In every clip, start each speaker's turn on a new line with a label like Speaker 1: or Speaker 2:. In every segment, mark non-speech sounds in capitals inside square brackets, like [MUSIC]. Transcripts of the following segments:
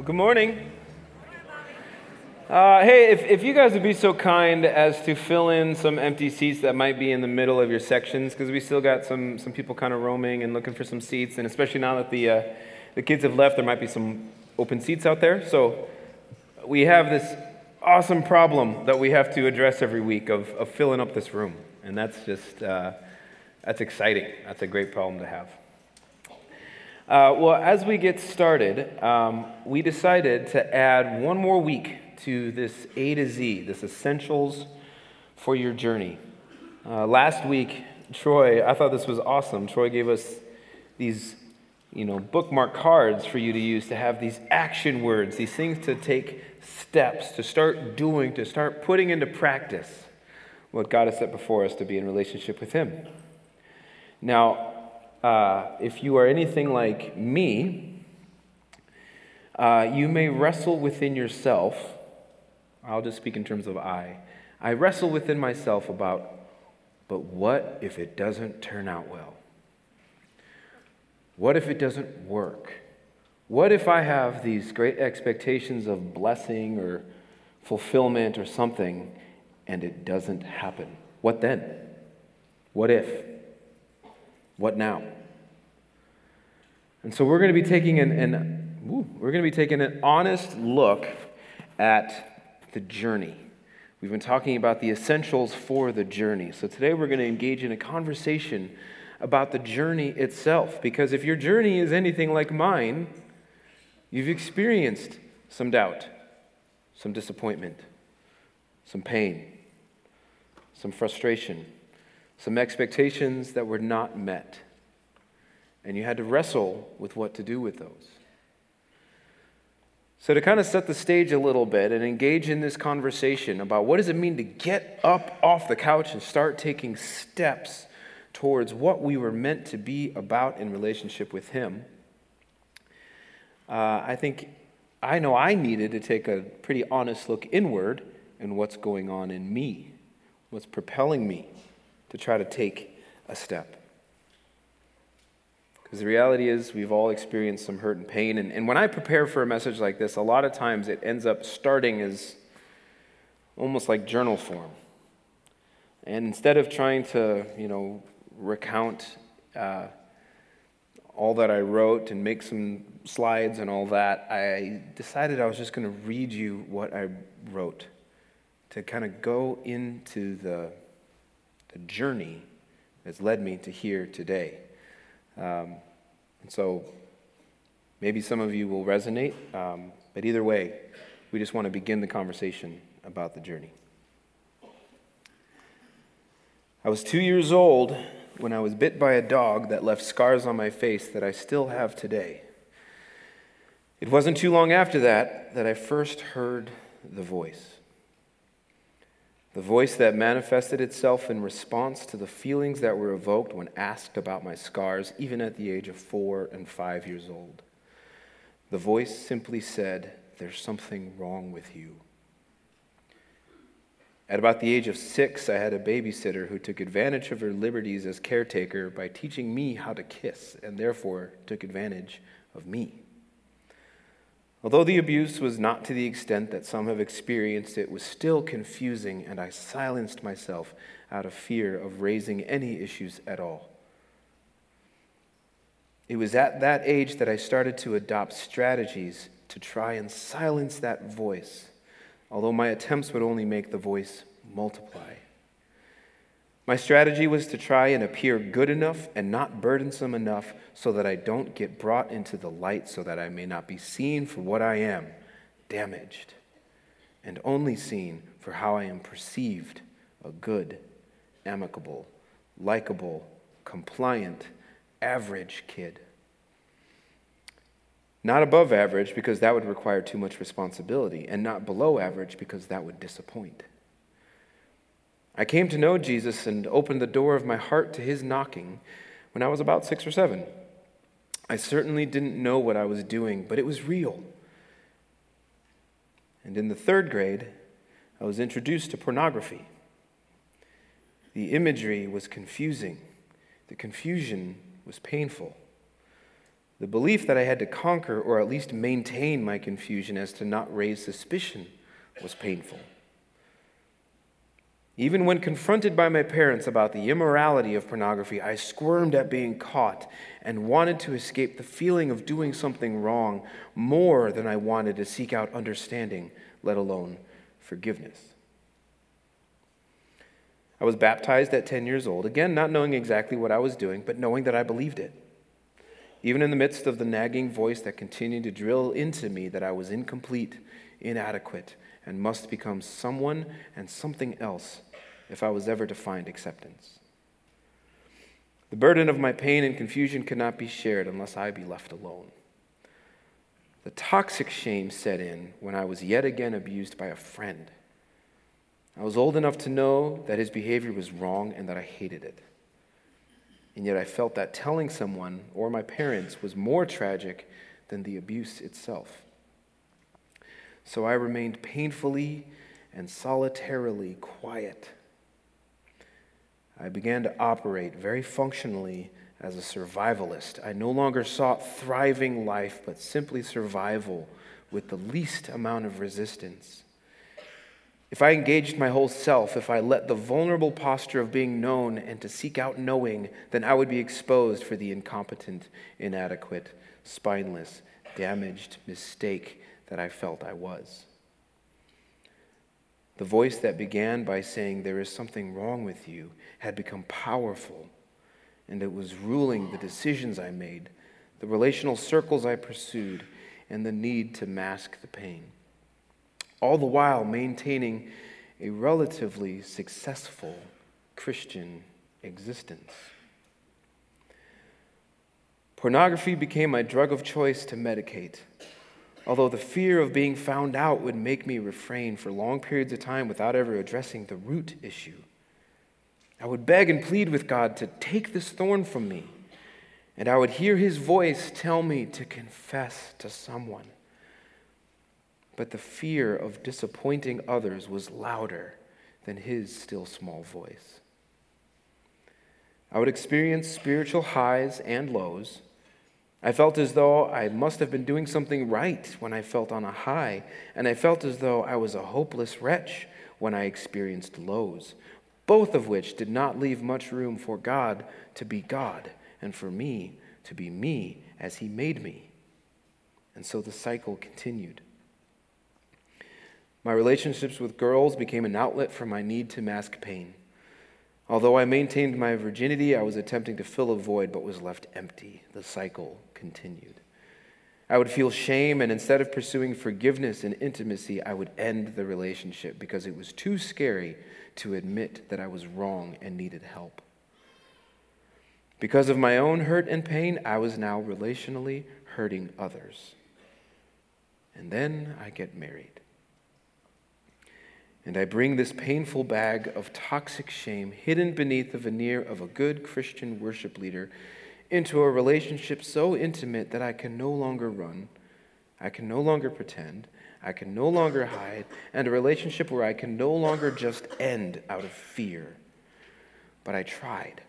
Speaker 1: Well, good morning. Uh, hey, if, if you guys would be so kind as to fill in some empty seats that might be in the middle of your sections, because we still got some, some people kind of roaming and looking for some seats, and especially now that the, uh, the kids have left, there might be some open seats out there. So we have this awesome problem that we have to address every week of, of filling up this room, and that's just, uh, that's exciting. That's a great problem to have. Uh, well, as we get started, um, we decided to add one more week to this A to Z, this essentials for your journey. Uh, last week, Troy, I thought this was awesome. Troy gave us these, you know, bookmark cards for you to use to have these action words, these things to take steps, to start doing, to start putting into practice what God has set before us to be in relationship with Him. Now, uh, if you are anything like me, uh, you may wrestle within yourself. I'll just speak in terms of I. I wrestle within myself about, but what if it doesn't turn out well? What if it doesn't work? What if I have these great expectations of blessing or fulfillment or something and it doesn't happen? What then? What if? What now? And so we're going to be taking an, an we're going to be taking an honest look at the journey. We've been talking about the essentials for the journey. So today we're going to engage in a conversation about the journey itself. Because if your journey is anything like mine, you've experienced some doubt, some disappointment, some pain, some frustration some expectations that were not met. And you had to wrestle with what to do with those. So, to kind of set the stage a little bit and engage in this conversation about what does it mean to get up off the couch and start taking steps towards what we were meant to be about in relationship with Him, uh, I think I know I needed to take a pretty honest look inward in what's going on in me, what's propelling me to try to take a step. Because the reality is, we've all experienced some hurt and pain. And, and when I prepare for a message like this, a lot of times it ends up starting as almost like journal form. And instead of trying to, you know, recount uh, all that I wrote and make some slides and all that, I decided I was just going to read you what I wrote to kind of go into the the journey that's led me to here today. Um, and so maybe some of you will resonate, um, but either way, we just want to begin the conversation about the journey. I was two years old when I was bit by a dog that left scars on my face that I still have today. It wasn't too long after that that I first heard the voice the voice that manifested itself in response to the feelings that were evoked when asked about my scars, even at the age of four and five years old. The voice simply said, There's something wrong with you. At about the age of six, I had a babysitter who took advantage of her liberties as caretaker by teaching me how to kiss, and therefore took advantage of me. Although the abuse was not to the extent that some have experienced, it was still confusing, and I silenced myself out of fear of raising any issues at all. It was at that age that I started to adopt strategies to try and silence that voice, although my attempts would only make the voice multiply. My strategy was to try and appear good enough and not burdensome enough so that I don't get brought into the light, so that I may not be seen for what I am, damaged, and only seen for how I am perceived a good, amicable, likable, compliant, average kid. Not above average because that would require too much responsibility, and not below average because that would disappoint. I came to know Jesus and opened the door of my heart to his knocking when I was about six or seven. I certainly didn't know what I was doing, but it was real. And in the third grade, I was introduced to pornography. The imagery was confusing, the confusion was painful. The belief that I had to conquer or at least maintain my confusion as to not raise suspicion was painful. Even when confronted by my parents about the immorality of pornography, I squirmed at being caught and wanted to escape the feeling of doing something wrong more than I wanted to seek out understanding, let alone forgiveness. I was baptized at 10 years old, again, not knowing exactly what I was doing, but knowing that I believed it. Even in the midst of the nagging voice that continued to drill into me that I was incomplete, inadequate, and must become someone and something else if I was ever to find acceptance. The burden of my pain and confusion could not be shared unless I be left alone. The toxic shame set in when I was yet again abused by a friend. I was old enough to know that his behavior was wrong and that I hated it. And yet I felt that telling someone or my parents was more tragic than the abuse itself. So I remained painfully and solitarily quiet. I began to operate very functionally as a survivalist. I no longer sought thriving life, but simply survival with the least amount of resistance. If I engaged my whole self, if I let the vulnerable posture of being known and to seek out knowing, then I would be exposed for the incompetent, inadequate, spineless, damaged mistake that I felt I was. The voice that began by saying, There is something wrong with you, had become powerful, and it was ruling the decisions I made, the relational circles I pursued, and the need to mask the pain all the while maintaining a relatively successful Christian existence. Pornography became my drug of choice to medicate, although the fear of being found out would make me refrain for long periods of time without ever addressing the root issue. I would beg and plead with God to take this thorn from me, and I would hear his voice tell me to confess to someone but the fear of disappointing others was louder than his still small voice. I would experience spiritual highs and lows. I felt as though I must have been doing something right when I felt on a high, and I felt as though I was a hopeless wretch when I experienced lows, both of which did not leave much room for God to be God and for me to be me as He made me. And so the cycle continued. My relationships with girls became an outlet for my need to mask pain. Although I maintained my virginity, I was attempting to fill a void but was left empty. The cycle continued. I would feel shame, and instead of pursuing forgiveness and intimacy, I would end the relationship because it was too scary to admit that I was wrong and needed help. Because of my own hurt and pain, I was now relationally hurting others. And then I get married. And I bring this painful bag of toxic shame hidden beneath the veneer of a good Christian worship leader into a relationship so intimate that I can no longer run, I can no longer pretend, I can no longer hide, and a relationship where I can no longer just end out of fear. But I tried,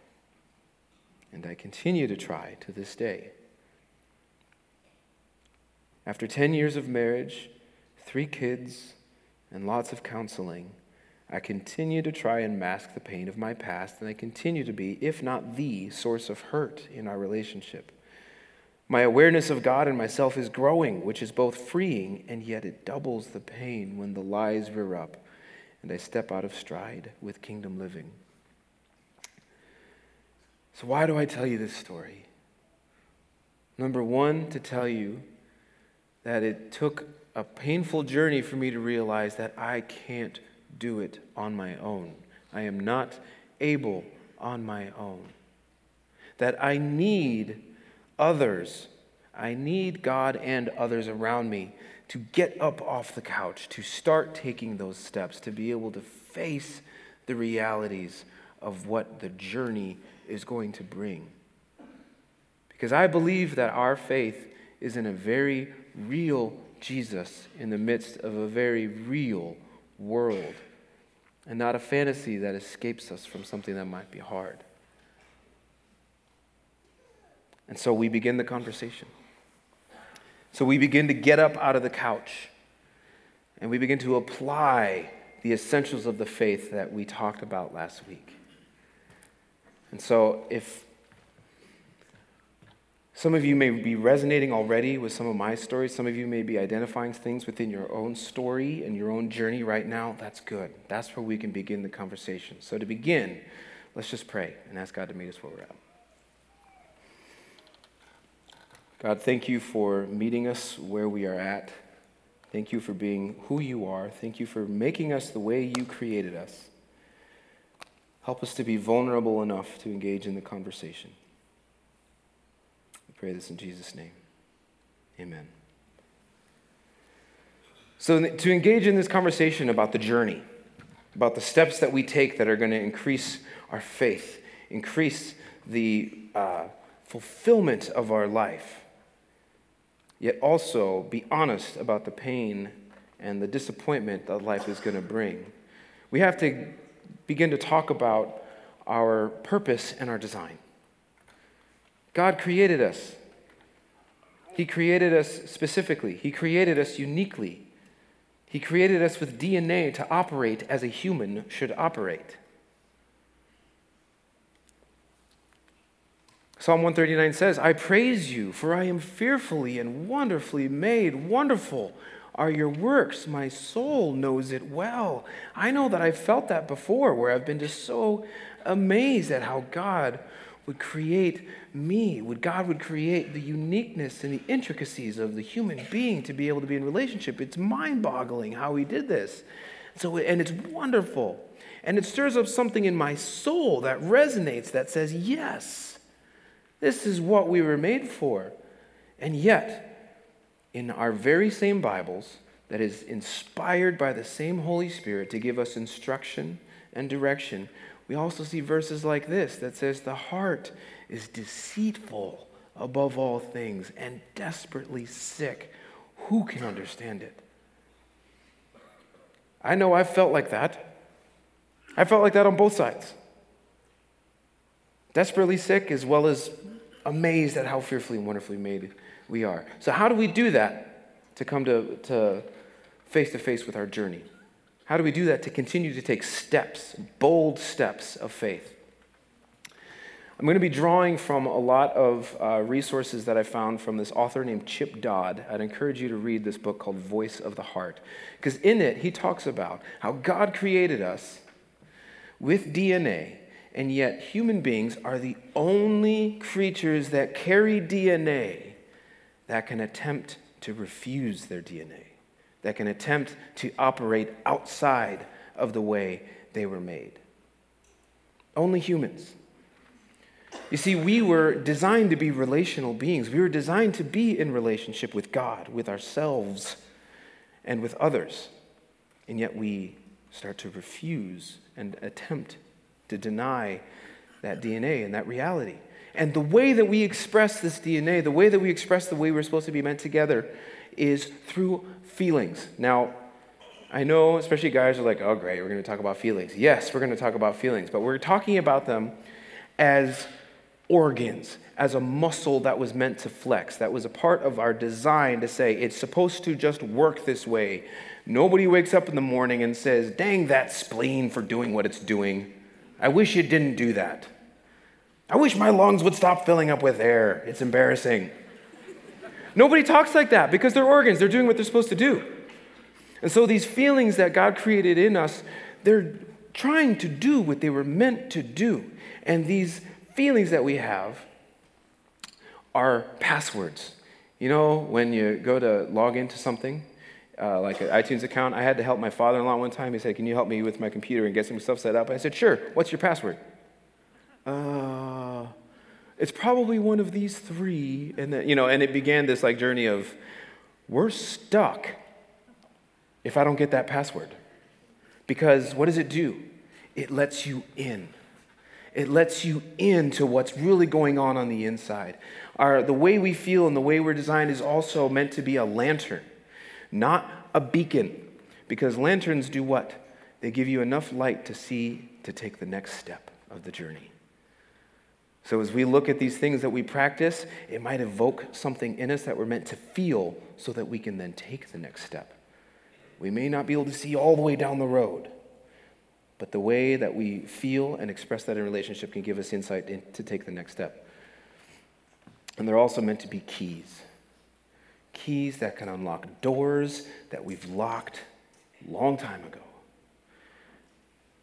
Speaker 1: and I continue to try to this day. After 10 years of marriage, three kids, and lots of counseling, I continue to try and mask the pain of my past, and I continue to be, if not the, source of hurt in our relationship. My awareness of God and myself is growing, which is both freeing and yet it doubles the pain when the lies rear up and I step out of stride with kingdom living. So, why do I tell you this story? Number one, to tell you that it took a painful journey for me to realize that I can't do it on my own. I am not able on my own. That I need others. I need God and others around me to get up off the couch, to start taking those steps, to be able to face the realities of what the journey is going to bring. Because I believe that our faith is in a very real Jesus in the midst of a very real world and not a fantasy that escapes us from something that might be hard. And so we begin the conversation. So we begin to get up out of the couch and we begin to apply the essentials of the faith that we talked about last week. And so, if some of you may be resonating already with some of my stories, some of you may be identifying things within your own story and your own journey right now, that's good. That's where we can begin the conversation. So, to begin, let's just pray and ask God to meet us where we're at. God, thank you for meeting us where we are at. Thank you for being who you are. Thank you for making us the way you created us. Help us to be vulnerable enough to engage in the conversation. Pray this in Jesus' name. Amen. So, to engage in this conversation about the journey, about the steps that we take that are going to increase our faith, increase the uh, fulfillment of our life, yet also be honest about the pain and the disappointment that life is going to bring. We have to begin to talk about our purpose and our design. God created us. He created us specifically, He created us uniquely. He created us with DNA to operate as a human should operate. Psalm 139 says, I praise you, for I am fearfully and wonderfully made. Wonderful are your works. My soul knows it well. I know that I've felt that before, where I've been just so amazed at how God would create me, would God would create the uniqueness and the intricacies of the human being to be able to be in relationship. It's mind-boggling how he did this. So and it's wonderful. And it stirs up something in my soul that resonates that says, "Yes, this is what we were made for. And yet, in our very same Bibles, that is inspired by the same Holy Spirit to give us instruction and direction, we also see verses like this that says, The heart is deceitful above all things and desperately sick. Who can understand it? I know I've felt like that. I felt like that on both sides. Desperately sick as well as amazed at how fearfully and wonderfully made we are. So, how do we do that to come to face to face with our journey? How do we do that to continue to take steps, bold steps of faith? I'm going to be drawing from a lot of uh, resources that I found from this author named Chip Dodd. I'd encourage you to read this book called Voice of the Heart. Because in it, he talks about how God created us with DNA and yet human beings are the only creatures that carry DNA that can attempt to refuse their DNA, that can attempt to operate outside of the way they were made. Only humans. You see, we were designed to be relational beings. We were designed to be in relationship with God, with ourselves, and with others. And yet we start to refuse and attempt to deny that DNA and that reality. And the way that we express this DNA, the way that we express the way we're supposed to be meant together, is through feelings. Now, I know, especially guys are like, oh, great, we're going to talk about feelings. Yes, we're going to talk about feelings, but we're talking about them as organs, as a muscle that was meant to flex, that was a part of our design to say it's supposed to just work this way. Nobody wakes up in the morning and says, dang that spleen for doing what it's doing. I wish it didn't do that. I wish my lungs would stop filling up with air. It's embarrassing. Nobody talks like that because they're organs, they're doing what they're supposed to do. And so these feelings that God created in us, they're trying to do what they were meant to do. And these feelings that we have are passwords. You know, when you go to log into something, uh, like an iTunes account. I had to help my father in law one time. He said, Can you help me with my computer and get some stuff set up? I said, Sure. What's your password? Uh, it's probably one of these three. And then, you know, and it began this like journey of, we're stuck if I don't get that password. Because what does it do? It lets you in. It lets you into what's really going on on the inside. Our, the way we feel and the way we're designed is also meant to be a lantern not a beacon. Because lanterns do what? They give you enough light to see to take the next step of the journey. So, as we look at these things that we practice, it might evoke something in us that we're meant to feel so that we can then take the next step. We may not be able to see all the way down the road, but the way that we feel and express that in relationship can give us insight in, to take the next step. And they're also meant to be keys keys that can unlock doors that we've locked long time ago.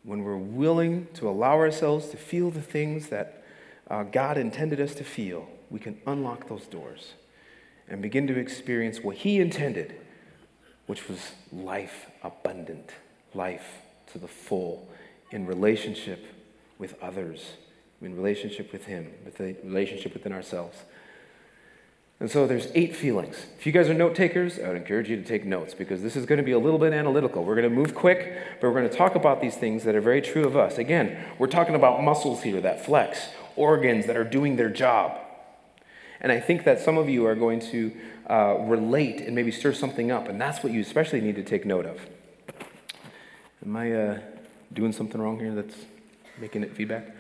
Speaker 1: When we're willing to allow ourselves to feel the things that uh, God intended us to feel, we can unlock those doors and begin to experience what He intended, which was life abundant, life to the full, in relationship with others, in relationship with Him, with the relationship within ourselves. And so there's eight feelings. If you guys are note takers, I would encourage you to take notes because this is going to be a little bit analytical. We're going to move quick, but we're going to talk about these things that are very true of us. Again, we're talking about muscles here that flex, organs that are doing their job. And I think that some of you are going to uh, relate and maybe stir something up, and that's what you especially need to take note of. Am I uh, doing something wrong here that's making it feedback?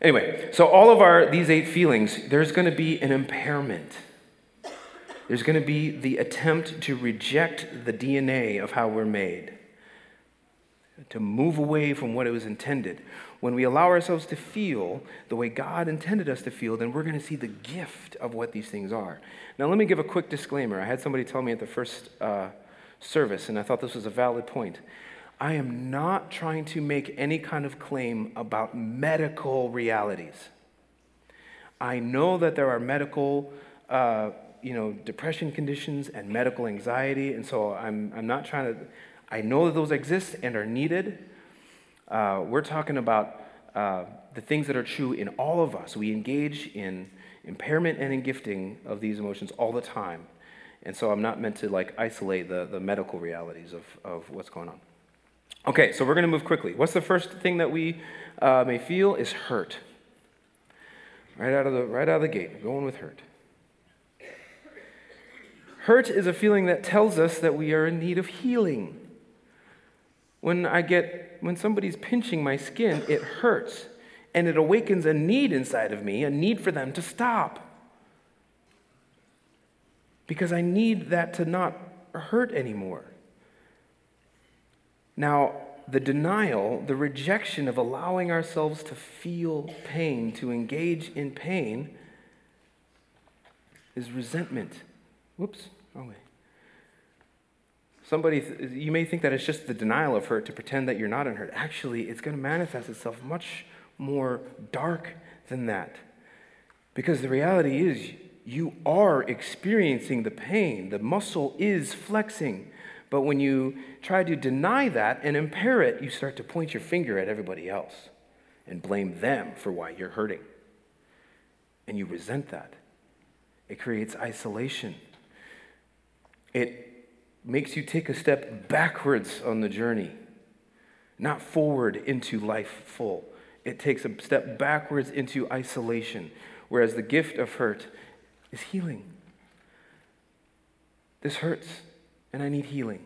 Speaker 1: Anyway, so all of our these eight feelings, there's going to be an impairment. There's going to be the attempt to reject the DNA of how we're made, to move away from what it was intended. When we allow ourselves to feel the way God intended us to feel, then we're going to see the gift of what these things are. Now, let me give a quick disclaimer. I had somebody tell me at the first uh, service, and I thought this was a valid point. I am not trying to make any kind of claim about medical realities. I know that there are medical uh, you know, depression conditions and medical anxiety. And so I'm, I'm not trying to, I know that those exist and are needed. Uh, we're talking about uh, the things that are true in all of us. We engage in impairment and in gifting of these emotions all the time. And so I'm not meant to like isolate the, the medical realities of, of what's going on. Okay, so we're going to move quickly. What's the first thing that we uh, may feel is hurt. Right out of the right out of the gate, going with hurt. Hurt is a feeling that tells us that we are in need of healing. When I get when somebody's pinching my skin, it hurts and it awakens a need inside of me, a need for them to stop. Because I need that to not hurt anymore. Now, the denial, the rejection of allowing ourselves to feel pain, to engage in pain, is resentment. Whoops. Wrong way. Somebody, you may think that it's just the denial of hurt to pretend that you're not in hurt. Actually, it's going to manifest itself much more dark than that. Because the reality is, you are experiencing the pain. The muscle is flexing. But when you try to deny that and impair it, you start to point your finger at everybody else and blame them for why you're hurting. And you resent that. It creates isolation it makes you take a step backwards on the journey, not forward into life full. It takes a step backwards into isolation, whereas the gift of hurt is healing. This hurts, and I need healing.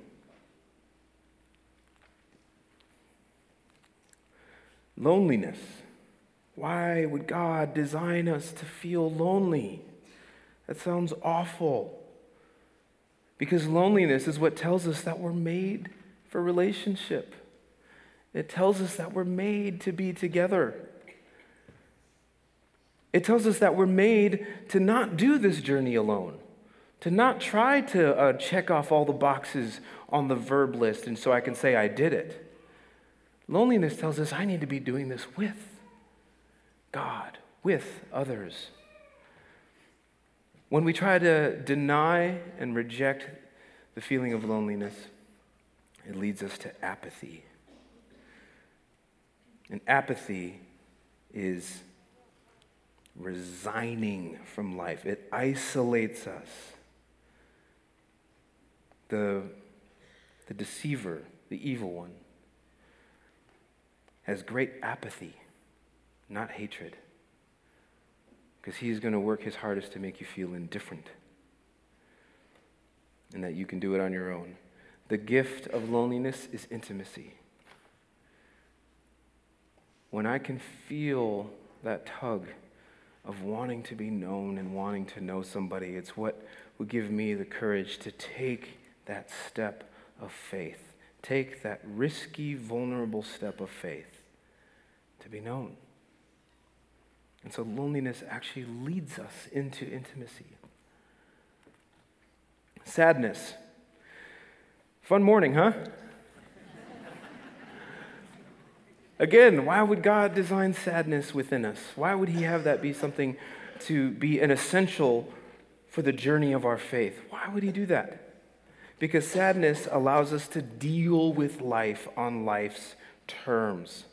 Speaker 1: Loneliness. Why would God design us to feel lonely? That sounds awful. Because loneliness is what tells us that we're made for relationship. It tells us that we're made to be together. It tells us that we're made to not do this journey alone, to not try to uh, check off all the boxes on the verb list and so I can say I did it. Loneliness tells us I need to be doing this with God, with others. When we try to deny and reject the feeling of loneliness, it leads us to apathy. And apathy is resigning from life, it isolates us. The, the deceiver, the evil one, has great apathy, not hatred because he's going to work his hardest to make you feel indifferent and that you can do it on your own. The gift of loneliness is intimacy. When I can feel that tug of wanting to be known and wanting to know somebody. It's what will give me the courage to take that step of faith, take that risky, vulnerable step of faith to be known. And so loneliness actually leads us into intimacy. Sadness. Fun morning, huh? Again, why would God design sadness within us? Why would He have that be something to be an essential for the journey of our faith? Why would He do that? Because sadness allows us to deal with life on life's terms.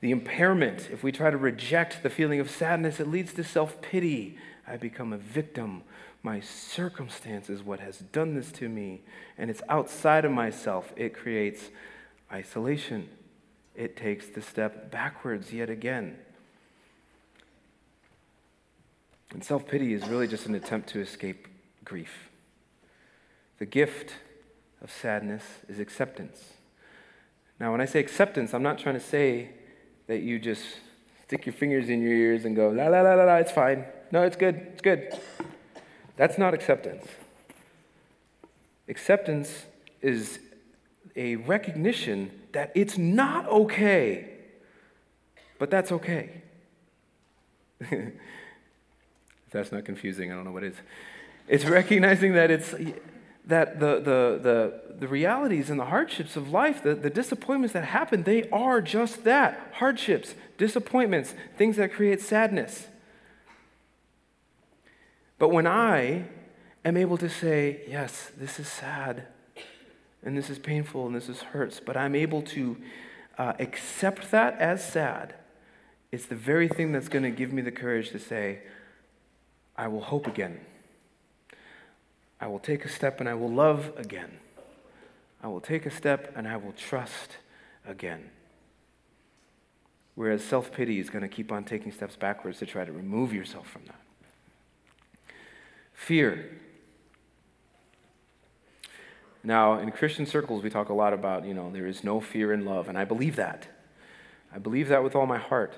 Speaker 1: The impairment, if we try to reject the feeling of sadness, it leads to self pity. I become a victim. My circumstance is what has done this to me, and it's outside of myself. It creates isolation it takes the step backwards yet again. And self pity is really just an attempt to escape grief. The gift of sadness is acceptance. Now, when I say acceptance, I'm not trying to say that you just stick your fingers in your ears and go, la, la, la, la, la, it's fine. No, it's good, it's good. That's not acceptance. Acceptance is a recognition that it's not okay, but that's okay. if [LAUGHS] that's not confusing, I don't know what is. It's recognizing that it's that the, the, the, the realities and the hardships of life, the, the disappointments that happen, they are just that hardships, disappointments, things that create sadness. But when I am able to say, yes, this is sad, and this is painful and this is hurts, but I'm able to uh, accept that as sad. It's the very thing that's going to give me the courage to say, I will hope again. I will take a step and I will love again. I will take a step and I will trust again. Whereas self pity is going to keep on taking steps backwards to try to remove yourself from that. Fear now, in Christian circles, we talk a lot about, you know, there is no fear in love, and I believe that. I believe that with all my heart.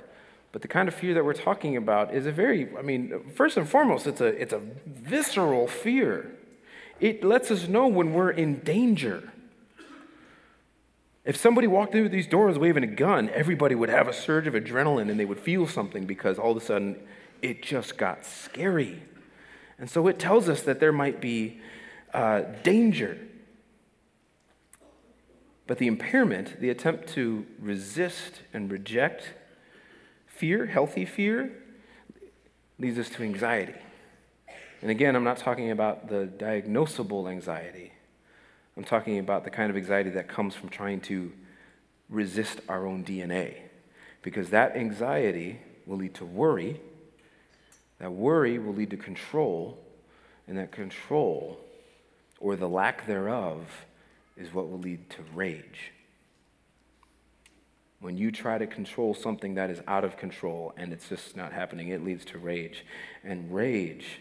Speaker 1: But the kind of fear that we're talking about is a very, I mean, first and foremost, it's a, it's a visceral fear. It lets us know when we're in danger. If somebody walked through these doors waving a gun, everybody would have a surge of adrenaline and they would feel something because all of a sudden it just got scary. And so it tells us that there might be uh, danger. But the impairment, the attempt to resist and reject fear, healthy fear, leads us to anxiety. And again, I'm not talking about the diagnosable anxiety. I'm talking about the kind of anxiety that comes from trying to resist our own DNA. Because that anxiety will lead to worry. That worry will lead to control. And that control, or the lack thereof, is what will lead to rage. When you try to control something that is out of control and it's just not happening, it leads to rage. And rage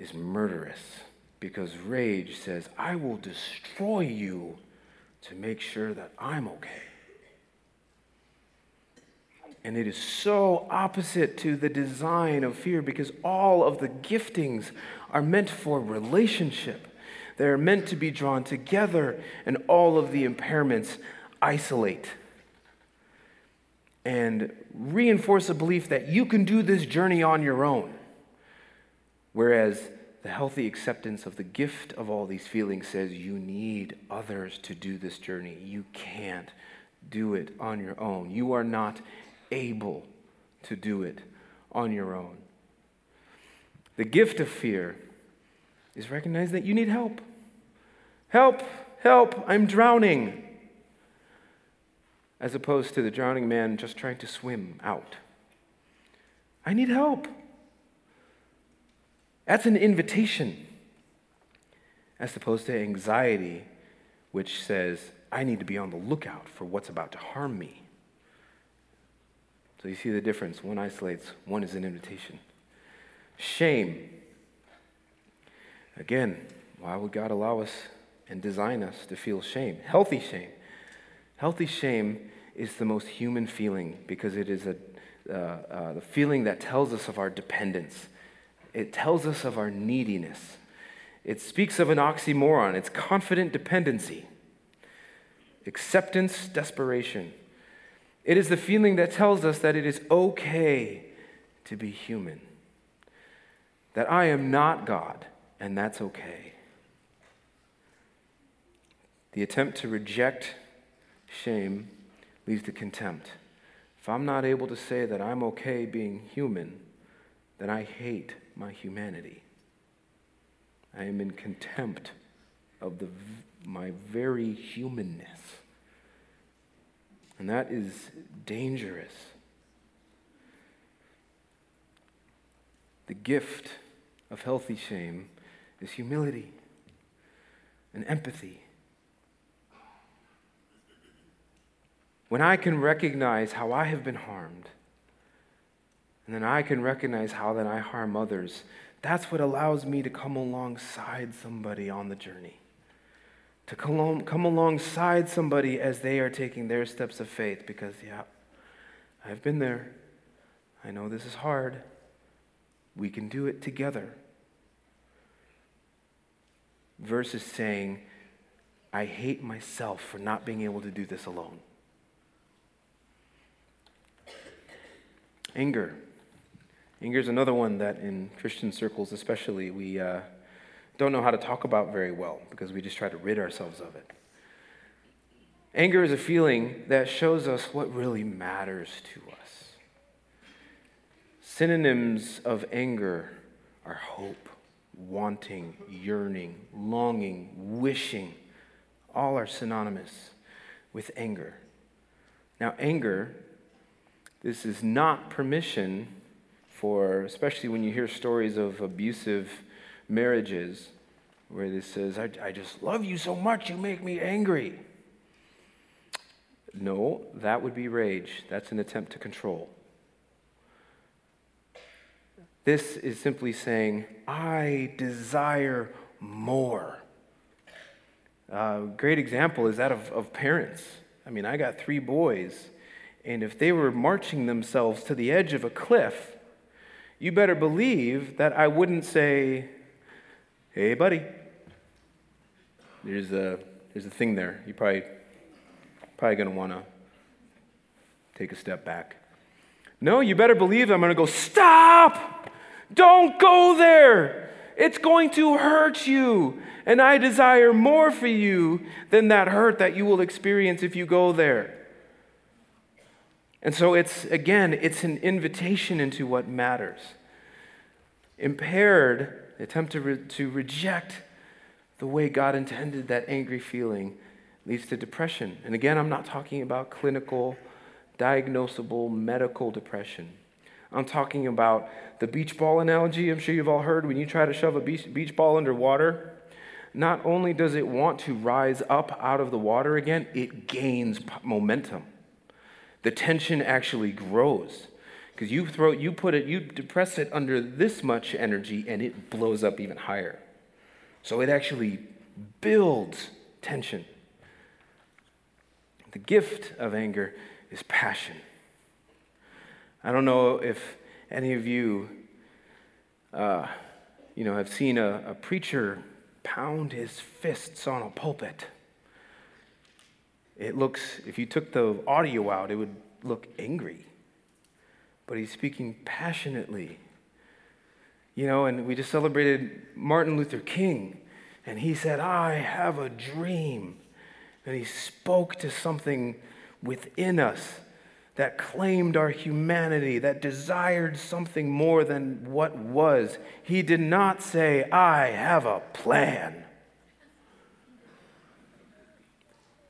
Speaker 1: is murderous because rage says, I will destroy you to make sure that I'm okay. And it is so opposite to the design of fear because all of the giftings are meant for relationship. They're meant to be drawn together, and all of the impairments isolate and reinforce a belief that you can do this journey on your own. Whereas the healthy acceptance of the gift of all these feelings says you need others to do this journey. You can't do it on your own. You are not able to do it on your own. The gift of fear is recognize that you need help. Help, help, I'm drowning. As opposed to the drowning man just trying to swim out. I need help. That's an invitation, as opposed to anxiety, which says, I need to be on the lookout for what's about to harm me. So you see the difference. One isolates, one is an invitation. Shame. Again, why would God allow us and design us to feel shame, healthy shame. Healthy shame is the most human feeling because it is a, uh, uh, the feeling that tells us of our dependence. It tells us of our neediness. It speaks of an oxymoron. It's confident dependency, acceptance, desperation. It is the feeling that tells us that it is okay to be human, that I am not God, and that's okay. The attempt to reject shame leads to contempt. If I'm not able to say that I'm okay being human, then I hate my humanity. I am in contempt of the, my very humanness. And that is dangerous. The gift of healthy shame is humility and empathy When I can recognize how I have been harmed, and then I can recognize how that I harm others, that's what allows me to come alongside somebody on the journey. To come, come alongside somebody as they are taking their steps of faith, because, yeah, I've been there. I know this is hard. We can do it together. Versus saying, I hate myself for not being able to do this alone. Anger. Anger is another one that in Christian circles, especially, we uh, don't know how to talk about very well because we just try to rid ourselves of it. Anger is a feeling that shows us what really matters to us. Synonyms of anger are hope, wanting, yearning, longing, wishing. All are synonymous with anger. Now, anger this is not permission for, especially when you hear stories of abusive marriages, where this says, I, I just love you so much, you make me angry. No, that would be rage. That's an attempt to control. This is simply saying, I desire more. A uh, great example is that of, of parents. I mean, I got three boys, and if they were marching themselves to the edge of a cliff, you better believe that I wouldn't say, Hey, buddy, there's a, there's a thing there. You're probably, probably going to want to take a step back. No, you better believe I'm going to go, Stop! Don't go there! It's going to hurt you. And I desire more for you than that hurt that you will experience if you go there. And so it's, again, it's an invitation into what matters. Impaired, the attempt to, re- to reject the way God intended that angry feeling leads to depression. And again, I'm not talking about clinical, diagnosable, medical depression. I'm talking about the beach ball analogy. I'm sure you've all heard when you try to shove a beach, beach ball underwater, not only does it want to rise up out of the water again, it gains momentum the tension actually grows. Because you throw, you put it, you depress it under this much energy and it blows up even higher. So it actually builds tension. The gift of anger is passion. I don't know if any of you, uh, you know, have seen a, a preacher pound his fists on a pulpit. It looks, if you took the audio out, it would look angry. But he's speaking passionately. You know, and we just celebrated Martin Luther King, and he said, I have a dream. And he spoke to something within us that claimed our humanity, that desired something more than what was. He did not say, I have a plan.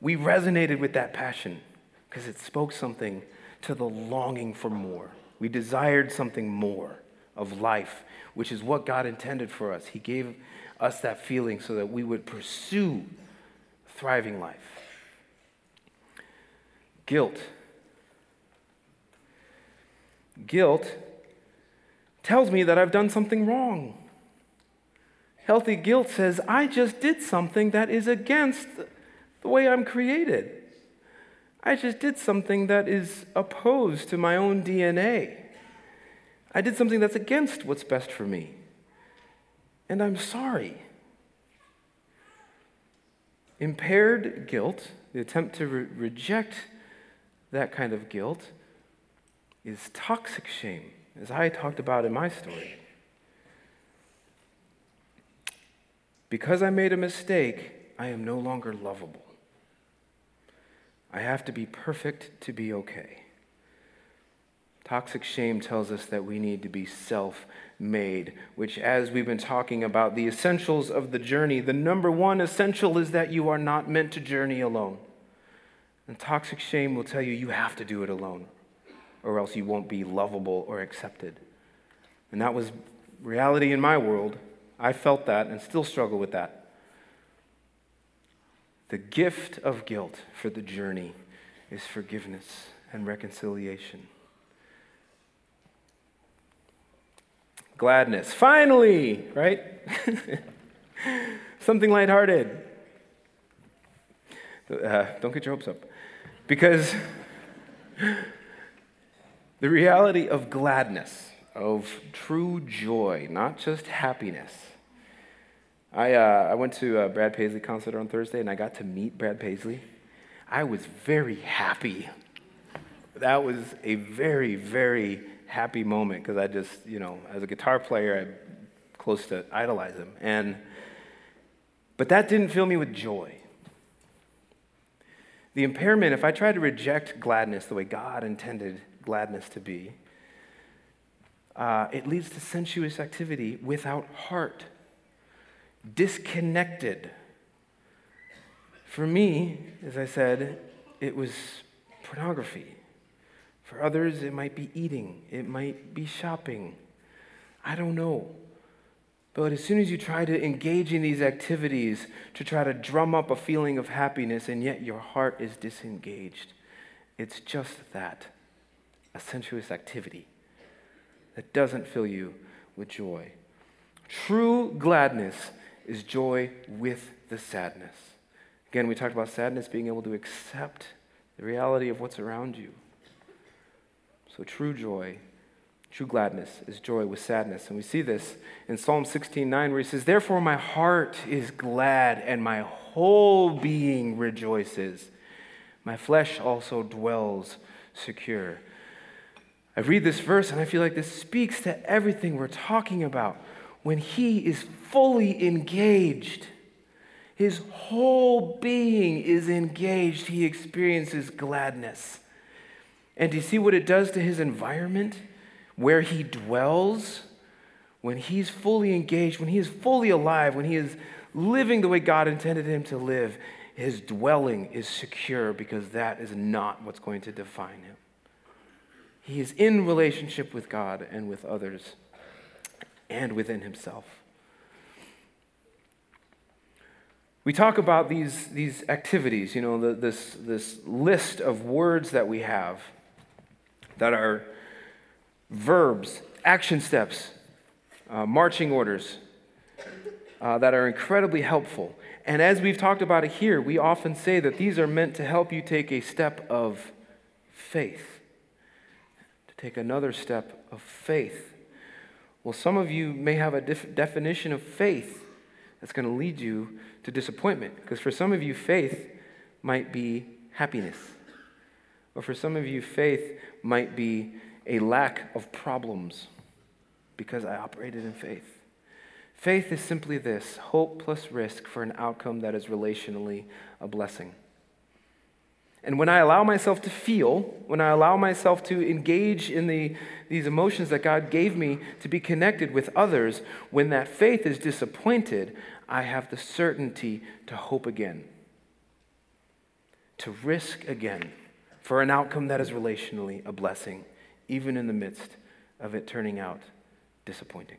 Speaker 1: We resonated with that passion because it spoke something to the longing for more. We desired something more of life, which is what God intended for us. He gave us that feeling so that we would pursue thriving life. Guilt. Guilt tells me that I've done something wrong. Healthy guilt says, I just did something that is against the way I'm created. I just did something that is opposed to my own DNA. I did something that's against what's best for me. And I'm sorry. Impaired guilt, the attempt to re- reject that kind of guilt, is toxic shame, as I talked about in my story. Because I made a mistake, I am no longer lovable. I have to be perfect to be okay. Toxic shame tells us that we need to be self made, which, as we've been talking about, the essentials of the journey, the number one essential is that you are not meant to journey alone. And toxic shame will tell you you have to do it alone, or else you won't be lovable or accepted. And that was reality in my world. I felt that and still struggle with that. The gift of guilt for the journey is forgiveness and reconciliation. Gladness. Finally, right? [LAUGHS] Something lighthearted. Uh, don't get your hopes up. Because [LAUGHS] the reality of gladness, of true joy, not just happiness, I, uh, I went to a Brad Paisley concert on Thursday and I got to meet Brad Paisley. I was very happy. That was a very, very happy moment because I just, you know, as a guitar player, I'm close to idolize him. And, but that didn't fill me with joy. The impairment, if I try to reject gladness the way God intended gladness to be, uh, it leads to sensuous activity without heart disconnected. For me, as I said, it was pornography. For others, it might be eating, it might be shopping. I don't know. But as soon as you try to engage in these activities to try to drum up a feeling of happiness, and yet your heart is disengaged, it's just that a sensuous activity that doesn't fill you with joy. True gladness is joy with the sadness. Again, we talked about sadness being able to accept the reality of what's around you. So, true joy, true gladness is joy with sadness. And we see this in Psalm 16 9, where he says, Therefore, my heart is glad and my whole being rejoices. My flesh also dwells secure. I read this verse and I feel like this speaks to everything we're talking about when he is fully engaged. His whole being is engaged. He experiences gladness. And do you see what it does to his environment, where he dwells? When he's fully engaged, when he is fully alive, when he is living the way God intended him to live, his dwelling is secure because that is not what's going to define him. He is in relationship with God and with others and within himself. We talk about these, these activities, you know, the, this, this list of words that we have that are verbs, action steps, uh, marching orders uh, that are incredibly helpful. And as we've talked about it here, we often say that these are meant to help you take a step of faith, to take another step of faith well, some of you may have a def- definition of faith that's going to lead you to disappointment. Because for some of you, faith might be happiness. Or for some of you, faith might be a lack of problems because I operated in faith. Faith is simply this hope plus risk for an outcome that is relationally a blessing. And when I allow myself to feel, when I allow myself to engage in the, these emotions that God gave me to be connected with others, when that faith is disappointed, I have the certainty to hope again, to risk again for an outcome that is relationally a blessing, even in the midst of it turning out disappointing.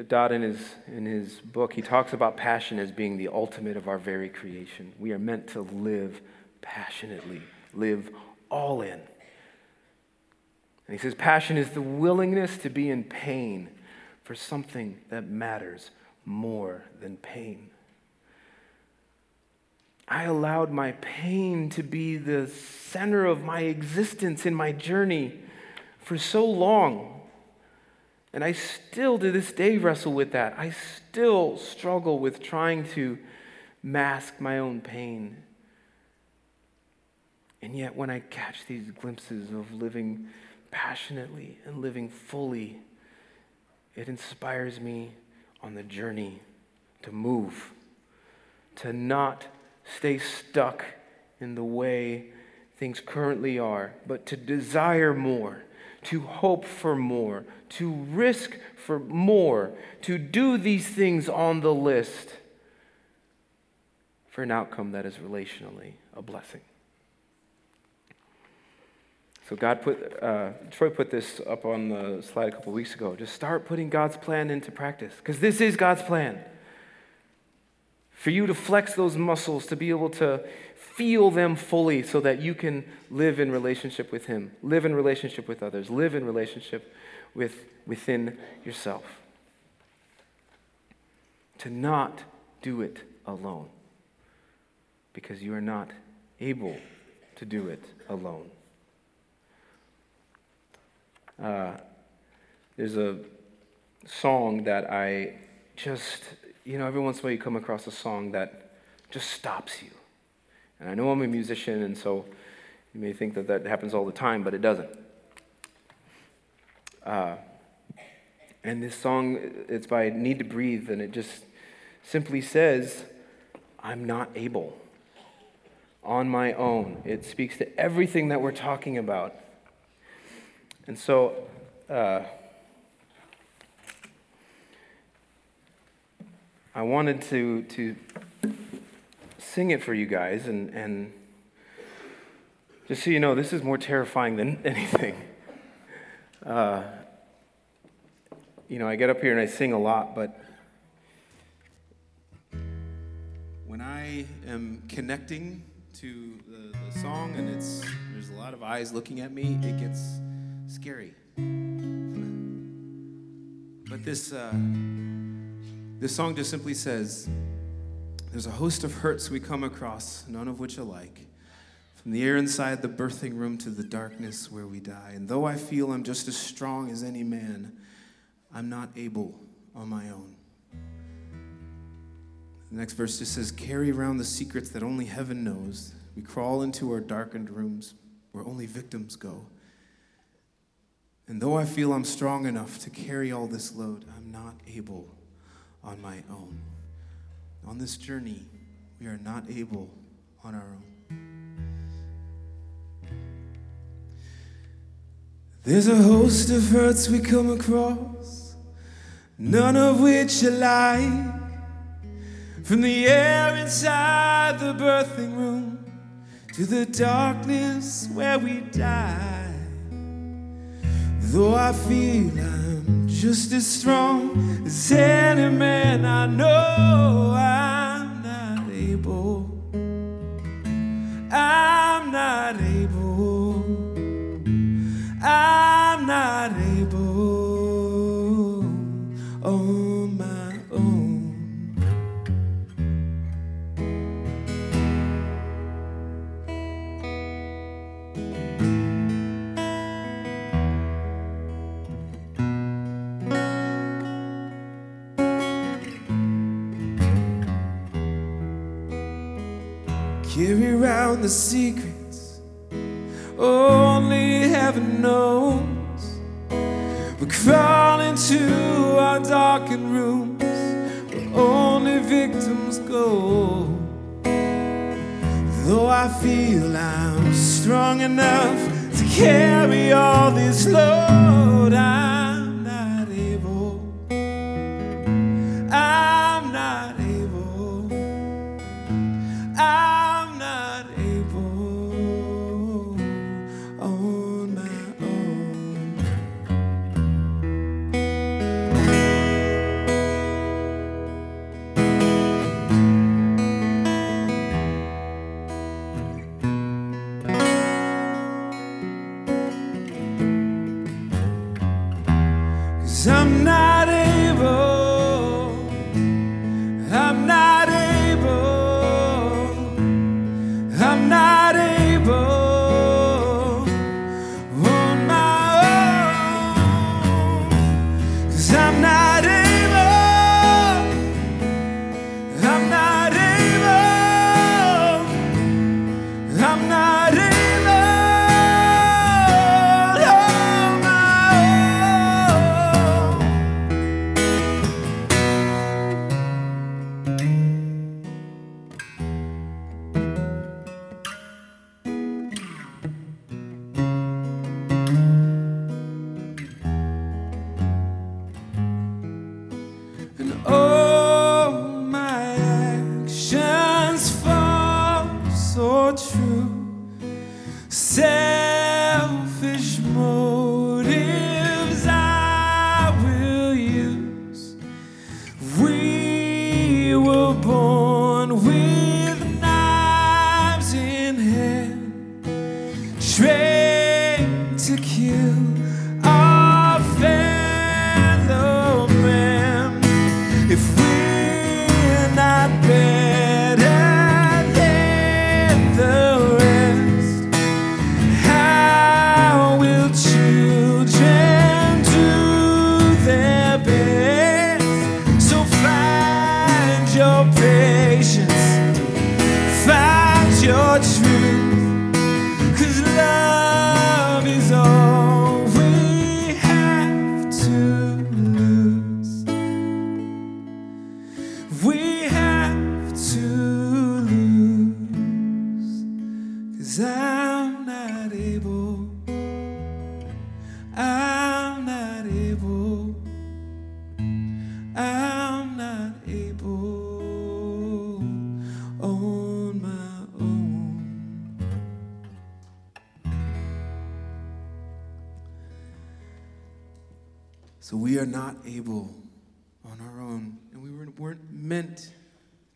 Speaker 1: Dodd, in his, in his book, he talks about passion as being the ultimate of our very creation. We are meant to live passionately, live all in. And he says, passion is the willingness to be in pain for something that matters more than pain. I allowed my pain to be the center of my existence in my journey for so long. And I still, to this day, wrestle with that. I still struggle with trying to mask my own pain. And yet, when I catch these glimpses of living passionately and living fully, it inspires me on the journey to move, to not stay stuck in the way things currently are, but to desire more, to hope for more, to risk for more, to do these things on the list for an outcome that is relationally a blessing. So God put, uh, Troy put this up on the slide a couple weeks ago. Just start putting God's plan into practice, because this is God's plan. For you to flex those muscles, to be able to feel them fully so that you can live in relationship with Him, live in relationship with others, live in relationship with, within yourself. To not do it alone, because you are not able to do it alone. Uh, there's a song that I just, you know, every once in a while you come across a song that just stops you. And I know I'm a musician, and so you may think that that happens all the time, but it doesn't. Uh, and this song, it's by Need to Breathe, and it just simply says, I'm not able on my own. It speaks to everything that we're talking about. And so, uh, I wanted to, to sing it for you guys, and, and just so you know, this is more terrifying than [LAUGHS] anything. Uh, you know, I get up here and I sing a lot, but when I am connecting to the, the song and it's there's a lot of eyes looking at me, it gets scary. But this, uh, this song just simply says, There's a host of hurts we come across, none of which alike. From the air inside the birthing room to the darkness where we die. And though I feel I'm just as strong as any man, I'm not able on my own. The next verse just says, Carry around the secrets that only heaven knows. We crawl into our darkened rooms where only victims go. And though I feel I'm strong enough to carry all this load, I'm not able on my own. On this journey, we are not able on our own. There's a host of hurts we come across, none of which alike. From the air inside the birthing room to the darkness where we die. Though I feel I'm just as strong as any man, I know I'm not able. I'm not the secrets only heaven knows. We crawl into our darkened rooms where only victims go. Though I feel I'm strong enough to carry all this load, I'm
Speaker 2: Je vais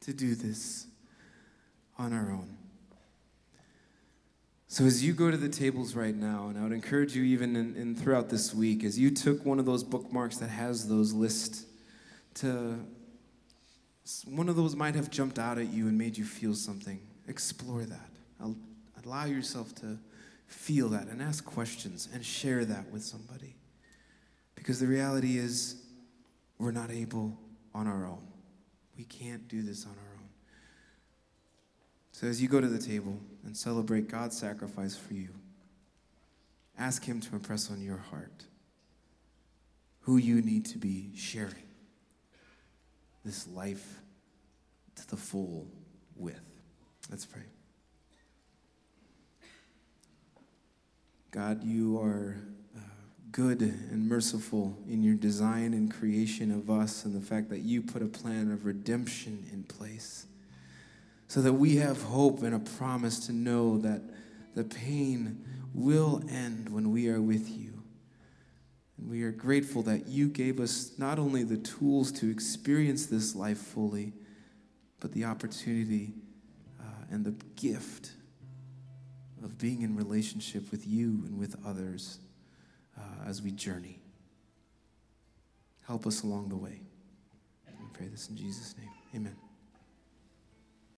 Speaker 2: to do this on our own. So as you go to the tables right now, and I would encourage you even in, in throughout this week, as you took one of those bookmarks that has those lists, to one of those might have jumped out at you and made you feel something. Explore that. Al- Allow yourself to feel that and ask questions and share that with somebody. Because the reality is, we're not able on our own. We can't do this on our own. So as you go to the table and celebrate God's sacrifice for you, ask Him to impress on your heart who you need to be sharing this life to the full with. Let's pray. God, you are good and merciful in your design and creation of us, and the fact that you put a plan of redemption in place so that we have hope and a promise to know that the pain will end when we are with you. And we are grateful that you gave us not only the tools to experience this life fully, but the opportunity uh, and the gift of being in relationship with you and with others uh, as we journey. Help us along the way. We pray this in Jesus' name. Amen.